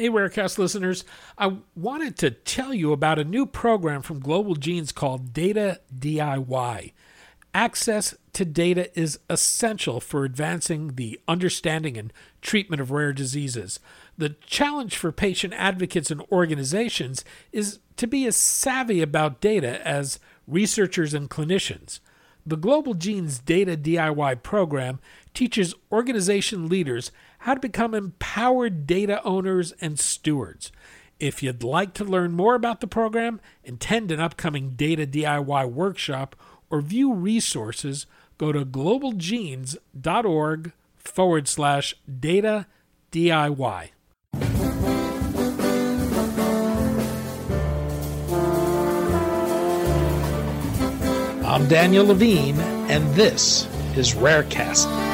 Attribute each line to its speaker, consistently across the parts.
Speaker 1: Hey, Rarecast listeners. I wanted to tell you about a new program from Global Genes called Data DIY. Access to data is essential for advancing the understanding and treatment of rare diseases. The challenge for patient advocates and organizations is to be as savvy about data as researchers and clinicians. The Global Genes Data DIY program teaches organization leaders how to become empowered data owners and stewards. If you'd like to learn more about the program, attend an upcoming Data DIY workshop, or view resources, go to globalgenes.org forward slash data DIY. I'm Daniel Levine, and this is Rarecast.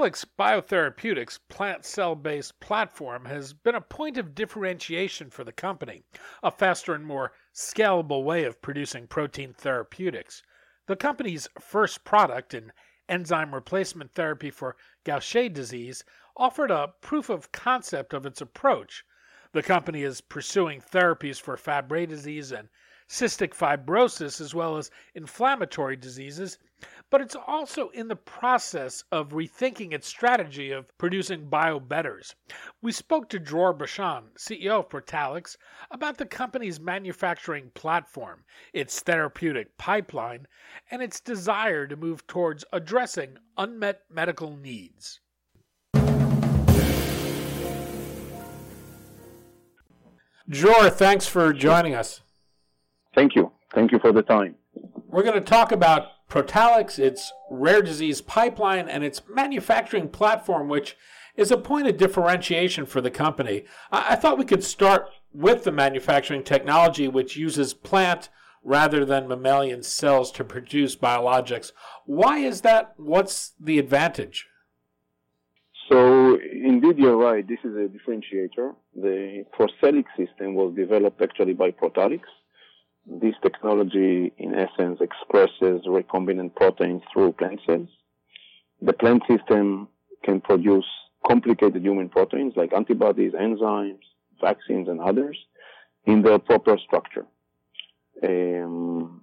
Speaker 1: Protalix Biotherapeutics plant cell based platform has been a point of differentiation for the company, a faster and more scalable way of producing protein therapeutics. The company's first product, an enzyme replacement therapy for Gaucher disease, offered a proof of concept of its approach. The company is pursuing therapies for Fabry disease and cystic fibrosis, as well as inflammatory diseases, but it's also in the process of rethinking its strategy of producing bio-betters. We spoke to Dror Bashan, CEO of Protalix, about the company's manufacturing platform, its therapeutic pipeline, and its desire to move towards addressing unmet medical needs. Dror, thanks for joining us.
Speaker 2: Thank you. Thank you for the time.
Speaker 1: We're going to talk about Protalix, its rare disease pipeline, and its manufacturing platform, which is a point of differentiation for the company. I, I thought we could start with the manufacturing technology, which uses plant rather than mammalian cells to produce biologics. Why is that? What's the advantage?
Speaker 2: So, indeed, you're right. This is a differentiator. The ProCellEx system was developed actually by Protalix this technology, in essence, expresses recombinant proteins through plant cells. The plant system can produce complicated human proteins like antibodies, enzymes, vaccines, and others in their proper structure. Um,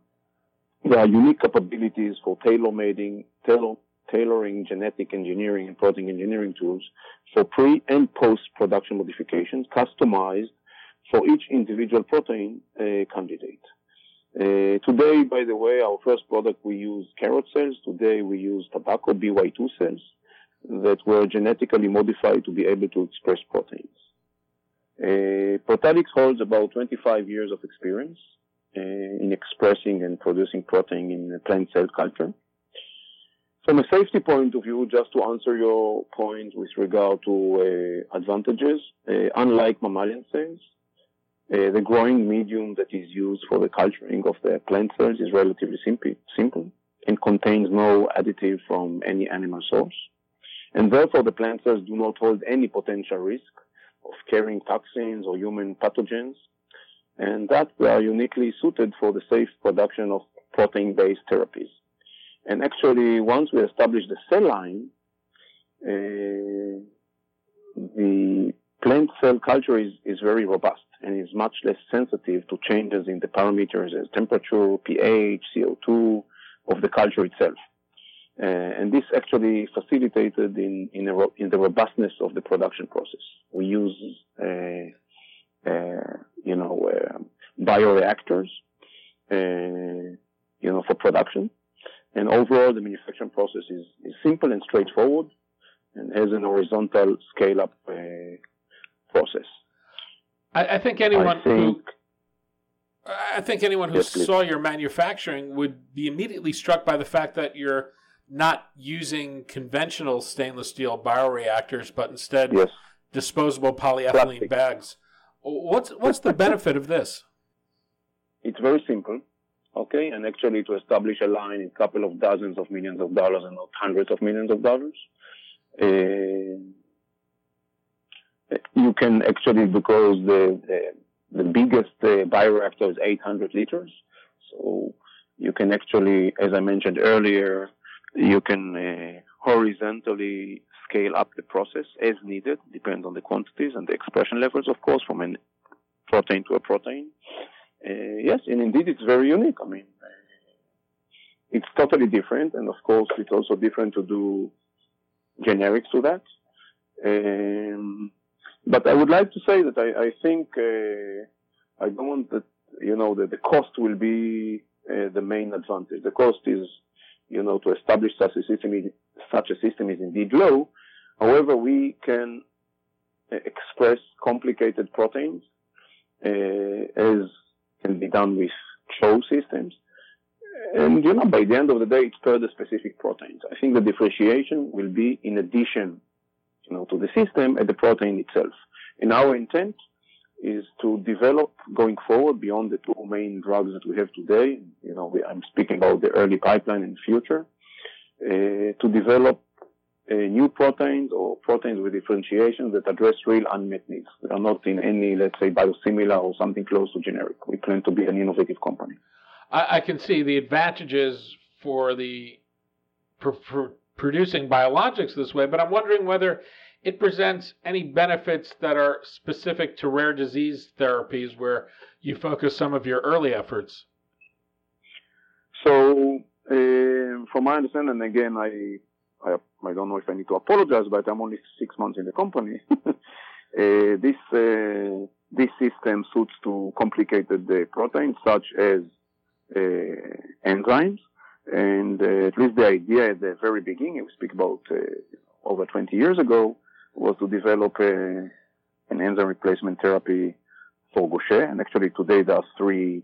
Speaker 2: there are unique capabilities for tailor-making, tailor, tailoring genetic engineering and protein engineering tools for pre and post production modifications customized for each individual protein uh, candidate. Uh, today, by the way, our first product we use carrot cells. Today we use tobacco BY2 cells that were genetically modified to be able to express proteins. Uh, Protalix holds about 25 years of experience uh, in expressing and producing protein in plant cell culture. From a safety point of view, just to answer your point with regard to uh, advantages, uh, unlike mammalian cells, uh, the growing medium that is used for the culturing of the plant cells is relatively simple, simple and contains no additive from any animal source. And therefore, the plant cells do not hold any potential risk of carrying toxins or human pathogens. And that they are uniquely suited for the safe production of protein-based therapies. And actually, once we establish the cell line, uh, the plant cell culture is, is very robust and is much less sensitive to changes in the parameters as temperature, pH, CO2 of the culture itself. Uh, and this actually facilitated in, in, a, in, the robustness of the production process. We use, uh, uh, you know, uh, bioreactors, uh, you know, for production. And overall, the manufacturing process is, is simple and straightforward and has an horizontal scale-up.
Speaker 1: I, I think anyone I think, who I think anyone who yes, saw your manufacturing would be immediately struck by the fact that you're not using conventional stainless steel bioreactors, but instead yes. disposable polyethylene Plastic. bags. What's what's the benefit of this?
Speaker 2: It's very simple. okay, and actually to establish a line in a couple of dozens of millions of dollars and not hundreds of millions of dollars. Uh, you can actually, because the, the, the biggest uh, bioreactor is 800 liters, so you can actually, as I mentioned earlier, you can uh, horizontally scale up the process as needed, depends on the quantities and the expression levels, of course, from a protein to a protein. Uh, yes, and indeed it's very unique. I mean, uh, it's totally different, and of course it's also different to do generics to that. Um, but I would like to say that I, I think uh, I don't want that you know that the cost will be uh, the main advantage. The cost is you know to establish such a system is, such a system is indeed low. However, we can uh, express complicated proteins uh, as can be done with CHO systems. And, you know, by the end of the day, it's per the specific proteins. I think the differentiation will be in addition, you know, to the system at the protein itself. And our intent is to develop going forward beyond the two main drugs that we have today. You know, we, I'm speaking about the early pipeline in the future, uh, to develop uh, new proteins or proteins with differentiation that address real unmet needs. They are not in any, let's say, biosimilar or something close to generic. We plan to be an innovative company.
Speaker 1: I, I can see the advantages for the for, for producing biologics this way, but I'm wondering whether it presents any benefits that are specific to rare disease therapies where you focus some of your early efforts.
Speaker 2: So, uh, from my understanding, again, I I, I don't know if I need to apologize, but I'm only six months in the company. uh, this uh, this system suits to complicated proteins such as uh, enzymes, and uh, at least the idea at the very beginning, we speak about uh, over 20 years ago, was to develop a, an enzyme replacement therapy for Gaucher, and actually today there are three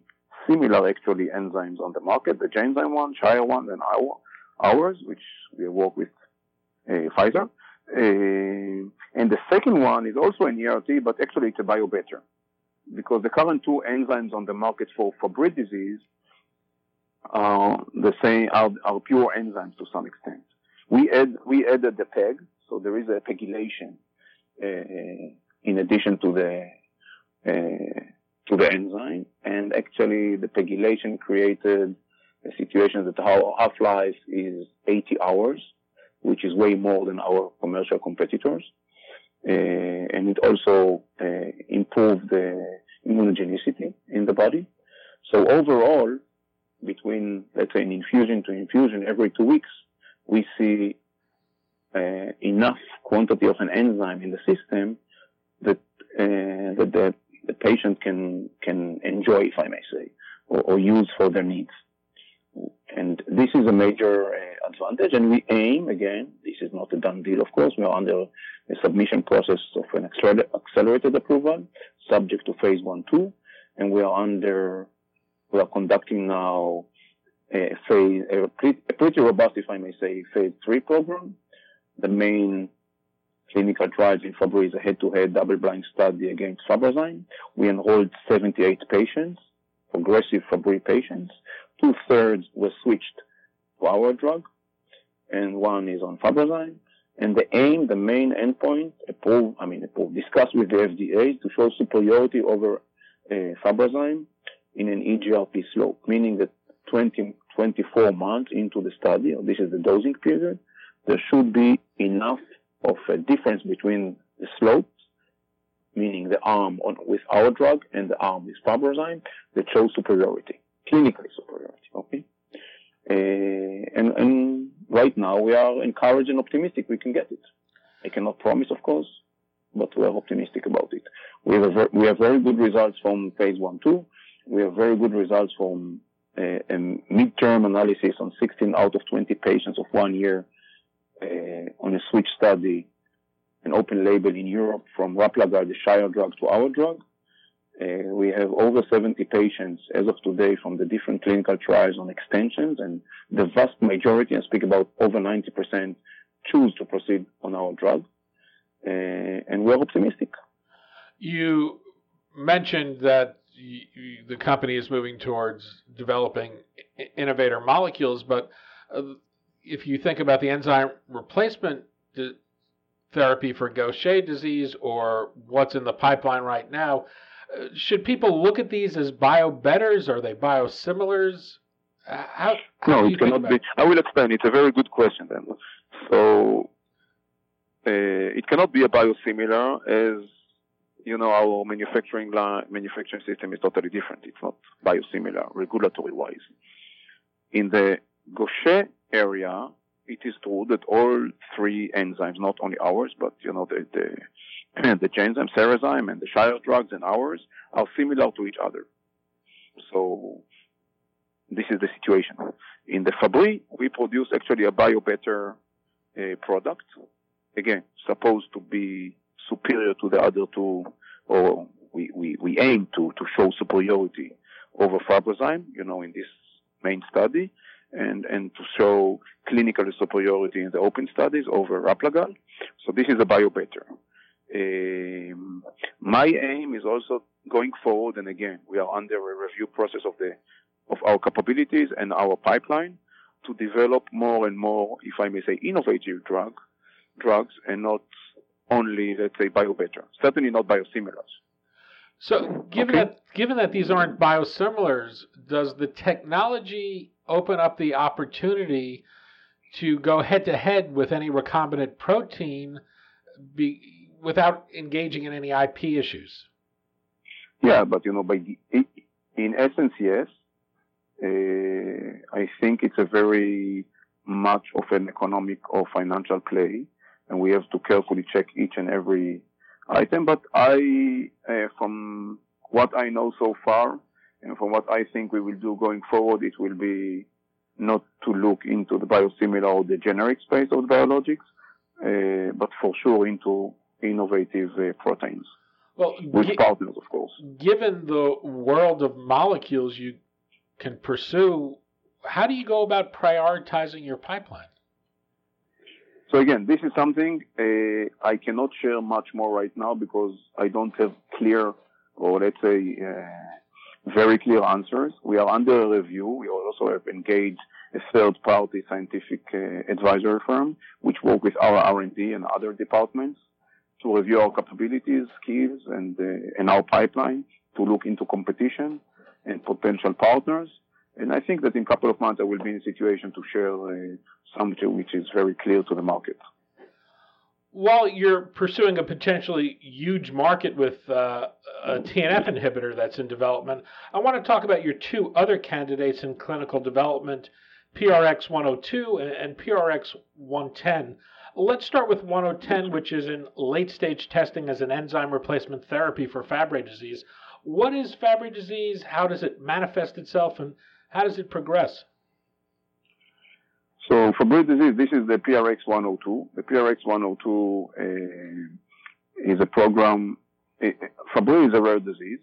Speaker 2: similar actually enzymes on the market: the Genzyme one, Shire one, and our ours, which we work with uh, Pfizer. Uh, and the second one is also an ERT, but actually it's a biobetter. Because the current two enzymes on the market for Fabry disease are the same, are, pure enzymes to some extent. We add, we added the PEG, so there is a pegylation uh, in addition to the uh, to the enzyme, and actually the pegylation created a situation that our half-life is 80 hours, which is way more than our commercial competitors. Uh, and it also uh, improved the immunogenicity in the body. So overall, between, let's say, an infusion to infusion every two weeks, we see uh, enough quantity of an enzyme in the system that, uh, that the, the patient can, can enjoy, if I may say, or, or use for their needs. And this is a major uh, advantage. And we aim, again, this is not a done deal, of course. We are under a submission process of an accelerated approval, subject to phase one, two. And we are under, we are conducting now a phase, a pretty, a pretty robust, if I may say, phase three program. The main clinical trials in Fabry is a head-to-head double-blind study against Fabrazyme. We enrolled 78 patients, progressive Fabry patients two thirds were switched to our drug, and one is on Fabrazyme. And the aim, the main endpoint, approved, I mean, approved, discussed with the FDA to show superiority over uh, Fabrazyme in an eGFR slope, meaning that 20, 24 months into the study, or this is the dosing period, there should be enough of a difference between the slopes, meaning the arm on, with our drug and the arm with Fabrazyme, that shows superiority clinically superiority. Okay, uh, and and right now we are encouraged and optimistic we can get it. I cannot promise, of course, but we are optimistic about it. We have ver- we have very good results from phase one two. We have very good results from uh, a midterm analysis on 16 out of 20 patients of one year uh, on a switch study, an open label in Europe from Replagal, the Shire drug, to our drug. Uh, we have over 70 patients as of today from the different clinical trials on extensions, and the vast majority, I speak about over 90%, choose to proceed on our drug, uh, and we're optimistic.
Speaker 1: You mentioned that you, the company is moving towards developing innovator molecules. But uh, if you think about the enzyme replacement therapy for Gaucher disease or what's in the pipeline right now, uh, should people look at these as biobetters? Are they biosimilars?
Speaker 2: How, how no, it cannot be. I will explain. It's a very good question then. So uh, it cannot be a biosimilar as you know our manufacturing line, manufacturing system is totally different. It's not biosimilar regulatory wise. In the Gaucher area, it is true that all three enzymes, not only ours, but you know the the, the Genzyme, Cerezyme, and the Shire drugs and ours are similar to each other. So this is the situation. In the Fabry, we produce actually a biobetter uh, product. Again, supposed to be superior to the other two, or we, we, we aim to, to show superiority over Fabrazyme, you know, in this main study, and, and to show clinical superiority in the open studies over Replagal. So this is a biobetter. Um, my aim is also going forward, and again, we are under a review process of the of our capabilities and our pipeline to develop more and more, if I may say, innovative drug drugs and not only, let's say, biobetter. Certainly not biosimilars.
Speaker 1: So, given okay. that given that these aren't biosimilars, does the technology open up the opportunity to go head to head with any recombinant protein be, without engaging in any IP issues?
Speaker 2: Yeah, but you know, by in essence, yes. Uh, I think it's a very much of an economic or financial play, and we have to carefully check each and every item. But I, uh, from what I know so far, and from what I think we will do going forward, it will be not to look into the biosimilar or the generic space of the biologics, uh, but for sure into innovative uh, proteins. Well, with g- partners, of course.
Speaker 1: Given the world of molecules you can pursue, how do you go about prioritizing your pipeline?
Speaker 2: So again, this is something uh, I cannot share much more right now because I don't have clear, or let's say, uh, very clear answers. We are under review. We also have engaged a third-party scientific uh, advisory firm, which work with our R&D and other departments to review our capabilities, skills, and uh, and our pipeline to look into competition and potential partners. And I think that in a couple of months I will be in a situation to share uh, something which is very clear to the market.
Speaker 1: While you're pursuing a potentially huge market with uh, a TNF inhibitor that's in development, I want to talk about your two other candidates in clinical development, PRX 102 and PRX 110. Let's start with 110, which is in late stage testing as an enzyme replacement therapy for Fabry disease. What is Fabry disease? How does it manifest itself? And how does it progress?
Speaker 2: So for Fabry disease, this is the PRX 102. The PRX 102 uh, is a program. Uh, Fabry is a rare disease.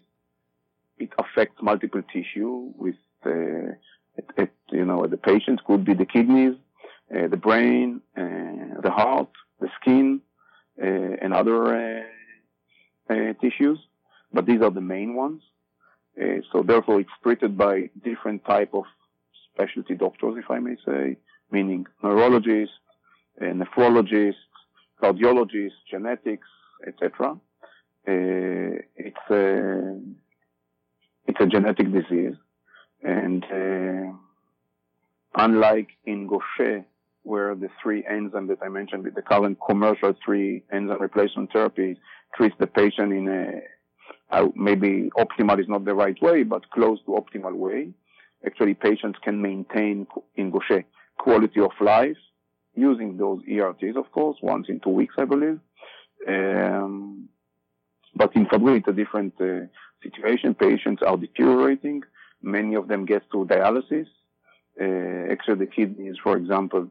Speaker 2: It affects multiple tissue with, uh, it, it, you know, the patients could be the kidneys, uh, the brain, the heart, the skin, and other tissues but these are the main ones. Uh, so therefore, it's treated by different type of specialty doctors, if I may say, meaning neurologists, uh, nephrologists, cardiologists, genetics, etc. Uh, it's a it's a genetic disease, and uh, unlike in Gaucher, where the three enzymes that I mentioned, the current commercial three enzyme replacement therapy treats the patient in a maybe optimal is not the right way, but close to optimal way. Actually, patients can maintain in Gaucher quality of life using those ERTs, of course, once in two weeks, I believe. Um, but in Fabry, it's a different uh, situation. Patients are deteriorating. Many of them get to dialysis. Uh, actually, the kidneys, for example,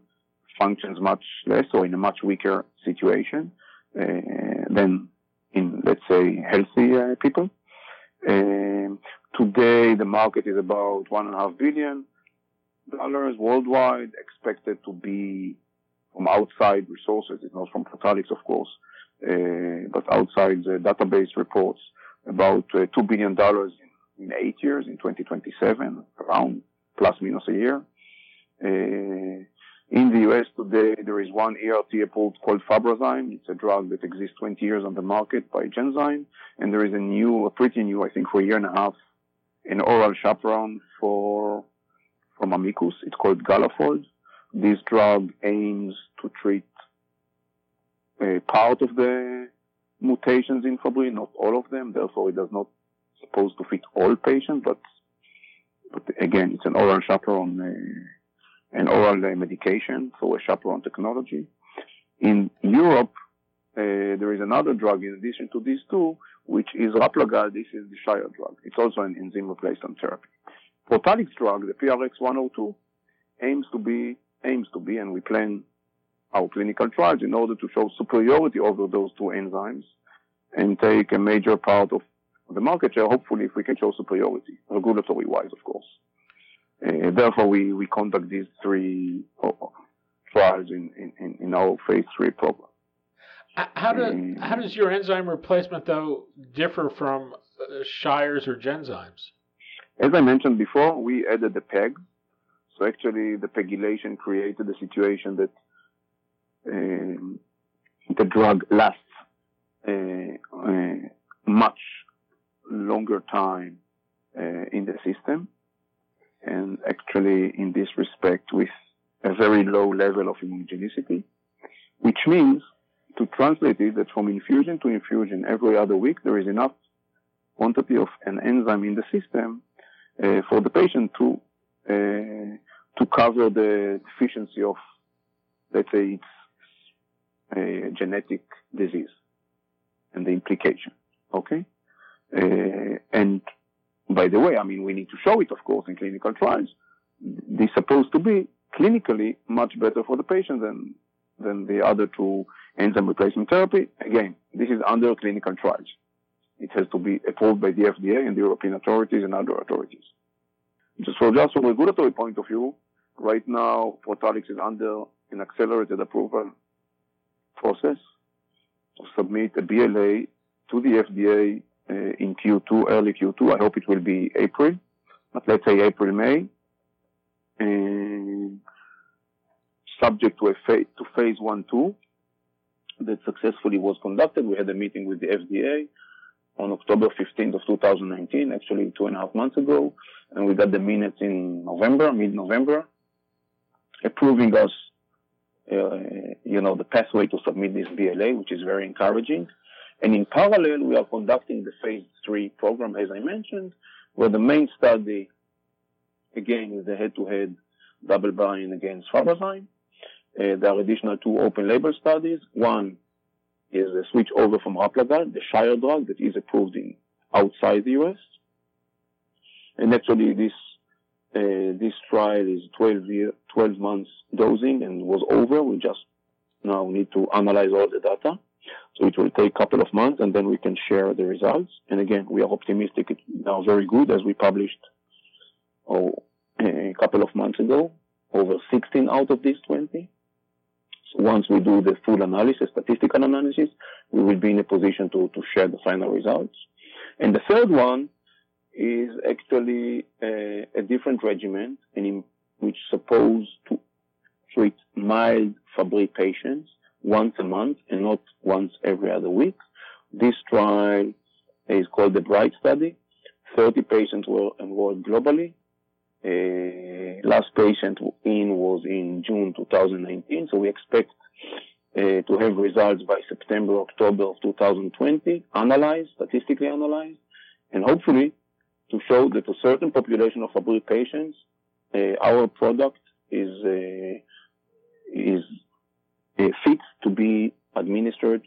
Speaker 2: functions much less or in a much weaker situation uh, than let's say, healthy uh, people. Um, today, the market is about one and a half billion dollars worldwide, expected to be from outside resources. It's not from Protalix, of course, uh, but outside the database reports about uh, two billion dollars in eight years, in 2027, around plus minus a year. Uh, in the US today, there is one ERT approved called Fabrazyme. It's a drug that exists 20 years on the market by Genzyme. And there is a new, a pretty new, I think for a year and a half, an oral chaperone for, from Amicus. It's called Galafold. This drug aims to treat a part of the mutations in Fabry, not all of them. Therefore, it does not supposed to fit all patients, but, but again, it's an oral chaperone. Uh, an oral medication, so a chaperone technology. In Europe, uh, there is another drug in addition to these two, which is Replagal. This is the Shire drug. It's also an enzyme replacement therapy. Protalix drug, the PRX102, aims to be, aims to be, and we plan our clinical trials in order to show superiority over those two enzymes and take a major part of the market share, hopefully if we can show superiority, regulatory wise, of course. Uh, therefore, we, we conduct these three uh, trials in, in, in our phase three program.
Speaker 1: How, do, um, how does your enzyme replacement, though, differ from uh, Shires or Genzymes?
Speaker 2: As I mentioned before, we added the PEG. So actually, the pegylation created a situation that um, the drug lasts uh, uh, much longer time uh, in the system and actually in this respect with a very low level of immunogenicity, which means to translate it that from infusion to infusion every other week there is enough quantity of an enzyme in the system uh, for the patient to uh, to cover the deficiency of let's say it's a genetic disease and the implication. Okay? Uh, and by the way, I mean, we need to show it, of course, in clinical trials. This is supposed to be clinically much better for the patient than, than the other two enzyme replacement therapy. Again, this is under clinical trials. It has to be approved by the FDA and the European authorities and other authorities. Just for just from a regulatory point of view, right now, Protalix is under an accelerated approval process to submit a BLA to the FDA in Q2, early Q2. I hope it will be April, but let's say April, May. Subject to a phase, to phase one, two that successfully was conducted. We had a meeting with the FDA on October 15th of 2019, actually two and a half months ago, and we got the minutes in November, mid-November, approving us, uh, you know, the pathway to submit this BLA, which is very encouraging. And in parallel, we are conducting the phase three program, as I mentioned, where the main study, again, is the head-to-head double blind against Fabrazyme. Uh, there are additional two open label studies. One is a switch over from Replagal, the Shire drug that is approved in outside the US. And actually this, uh, this trial is 12 year, 12 months dosing and was over. We just now need to analyze all the data. So it will take a couple of months and then we can share the results. And again, we are optimistic it's now very good as we published oh, a couple of months ago, over 16 out of these 20. So once we do the full analysis, statistical analysis, we will be in a position to, to share the final results. And the third one is actually a, a different regimen, in which supposed to treat mild Fabry patients once a month and not once every other week. This trial is called the BRIGHT study. 30 patients were enrolled globally. Uh, last patient in was in June 2019, so we expect uh, to have results by September, October of 2020, analyzed, statistically analyzed, and hopefully to show that a certain population of Fabry patients, uh, our product is uh, is fit to be administered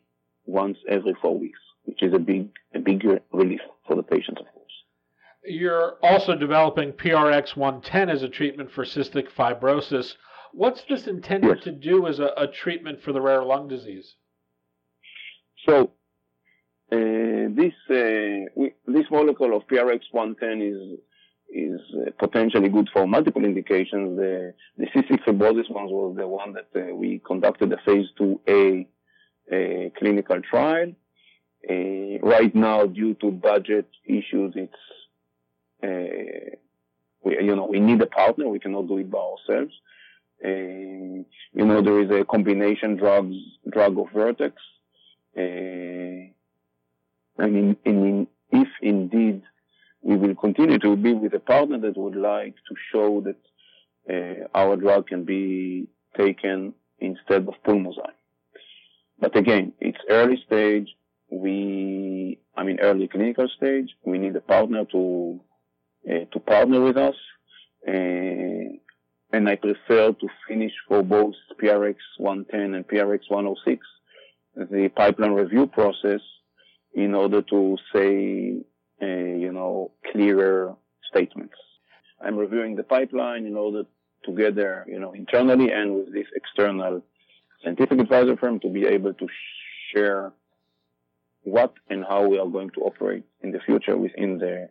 Speaker 2: once every four weeks, which is a big, a big relief for the patients, of course.
Speaker 1: You're also developing PRX110 as a treatment for cystic fibrosis. What's this intended yes. to do as a, a, treatment for the rare lung disease?
Speaker 2: So, uh, this uh, we, this molecule of PRX110 is is uh, potentially good for multiple indications. The, the cystic fibrosis one was the one that uh, we conducted a phase 2A uh, clinical trial. Uh, right now, due to budget issues, it's uh, we, you know, we need a partner. We cannot do it by ourselves. Uh, you know, there is a combination drugs, drug of Vertex. I mean, in, if indeed we will continue to be with a partner that would like to show that uh, our drug can be taken instead of pulmozyme. But again, it's early stage. We, I mean, early clinical stage. We need a partner to uh, to partner with us. Uh, and I prefer to finish for both PRX 110 and PRX 106 the pipeline review process in order to say, uh, you know, clearer statements. I'm reviewing the pipeline in order together, you know, internally and with this external scientific advisor firm to be able to share what and how we are going to operate in the future within the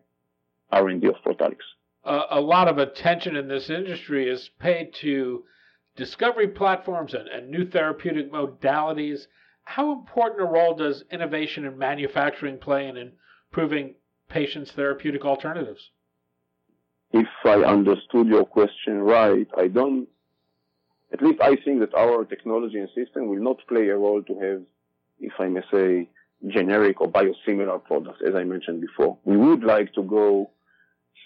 Speaker 2: R&D of Protalix.
Speaker 1: Uh, a lot of attention in this industry is paid to discovery platforms and, and new therapeutic modalities how important a role does innovation in manufacturing play in improving patients' therapeutic alternatives?
Speaker 2: If I understood your question right, I don't, at least I think that our technology and system will not play a role to have, if I may say, generic or biosimilar products, as I mentioned before. We would like to go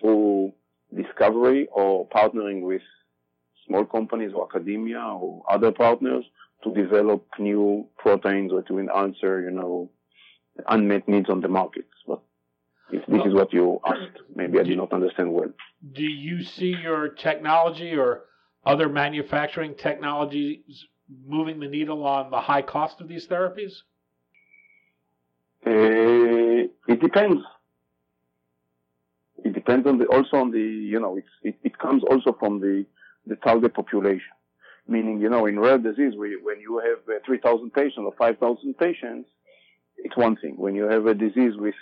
Speaker 2: through discovery or partnering with small companies or academia or other partners to develop new proteins or to answer, you know, unmet needs on the markets. But if this is what you asked, maybe I did not understand well.
Speaker 1: Do you see your technology or other manufacturing technologies moving the needle on the high cost of these therapies?
Speaker 2: Uh, it depends. It depends on the also on the you know it's it, it comes also from the the target population meaning, you know, in rare disease, when you have uh, 3,000 patients or 5,000 patients, it's one thing. When you have a disease with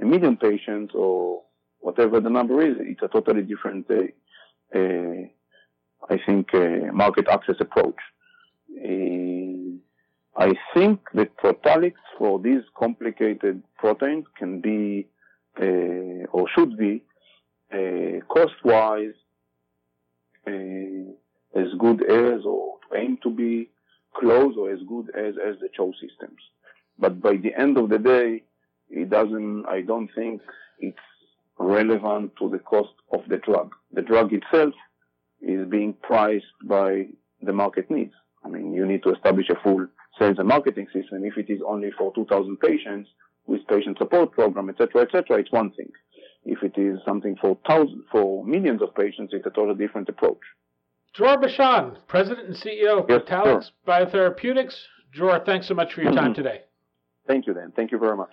Speaker 2: a million patients or whatever the number is, it's a totally different, uh, uh, I think, uh, market access approach. Uh, I think that Protalix for these complicated proteins can be, uh, or should be, cost-wise, as good as or aim to be close or as good as, as the CHO systems. But by the end of the day, it doesn't, I don't think it's relevant to the cost of the drug. The drug itself is being priced by the market needs. I mean, you need to establish a full sales and marketing system. If it is only for 2,000 patients with patient support program, etc., etc., it's one thing. If it is something for thousands, for millions of patients, it's a totally different approach.
Speaker 1: Dror Bashan, President and CEO of
Speaker 2: yes,
Speaker 1: Protalix Biotherapeutics. Dror, thanks so much for your time mm-hmm. today.
Speaker 2: Thank you, Dan. Thank you very much.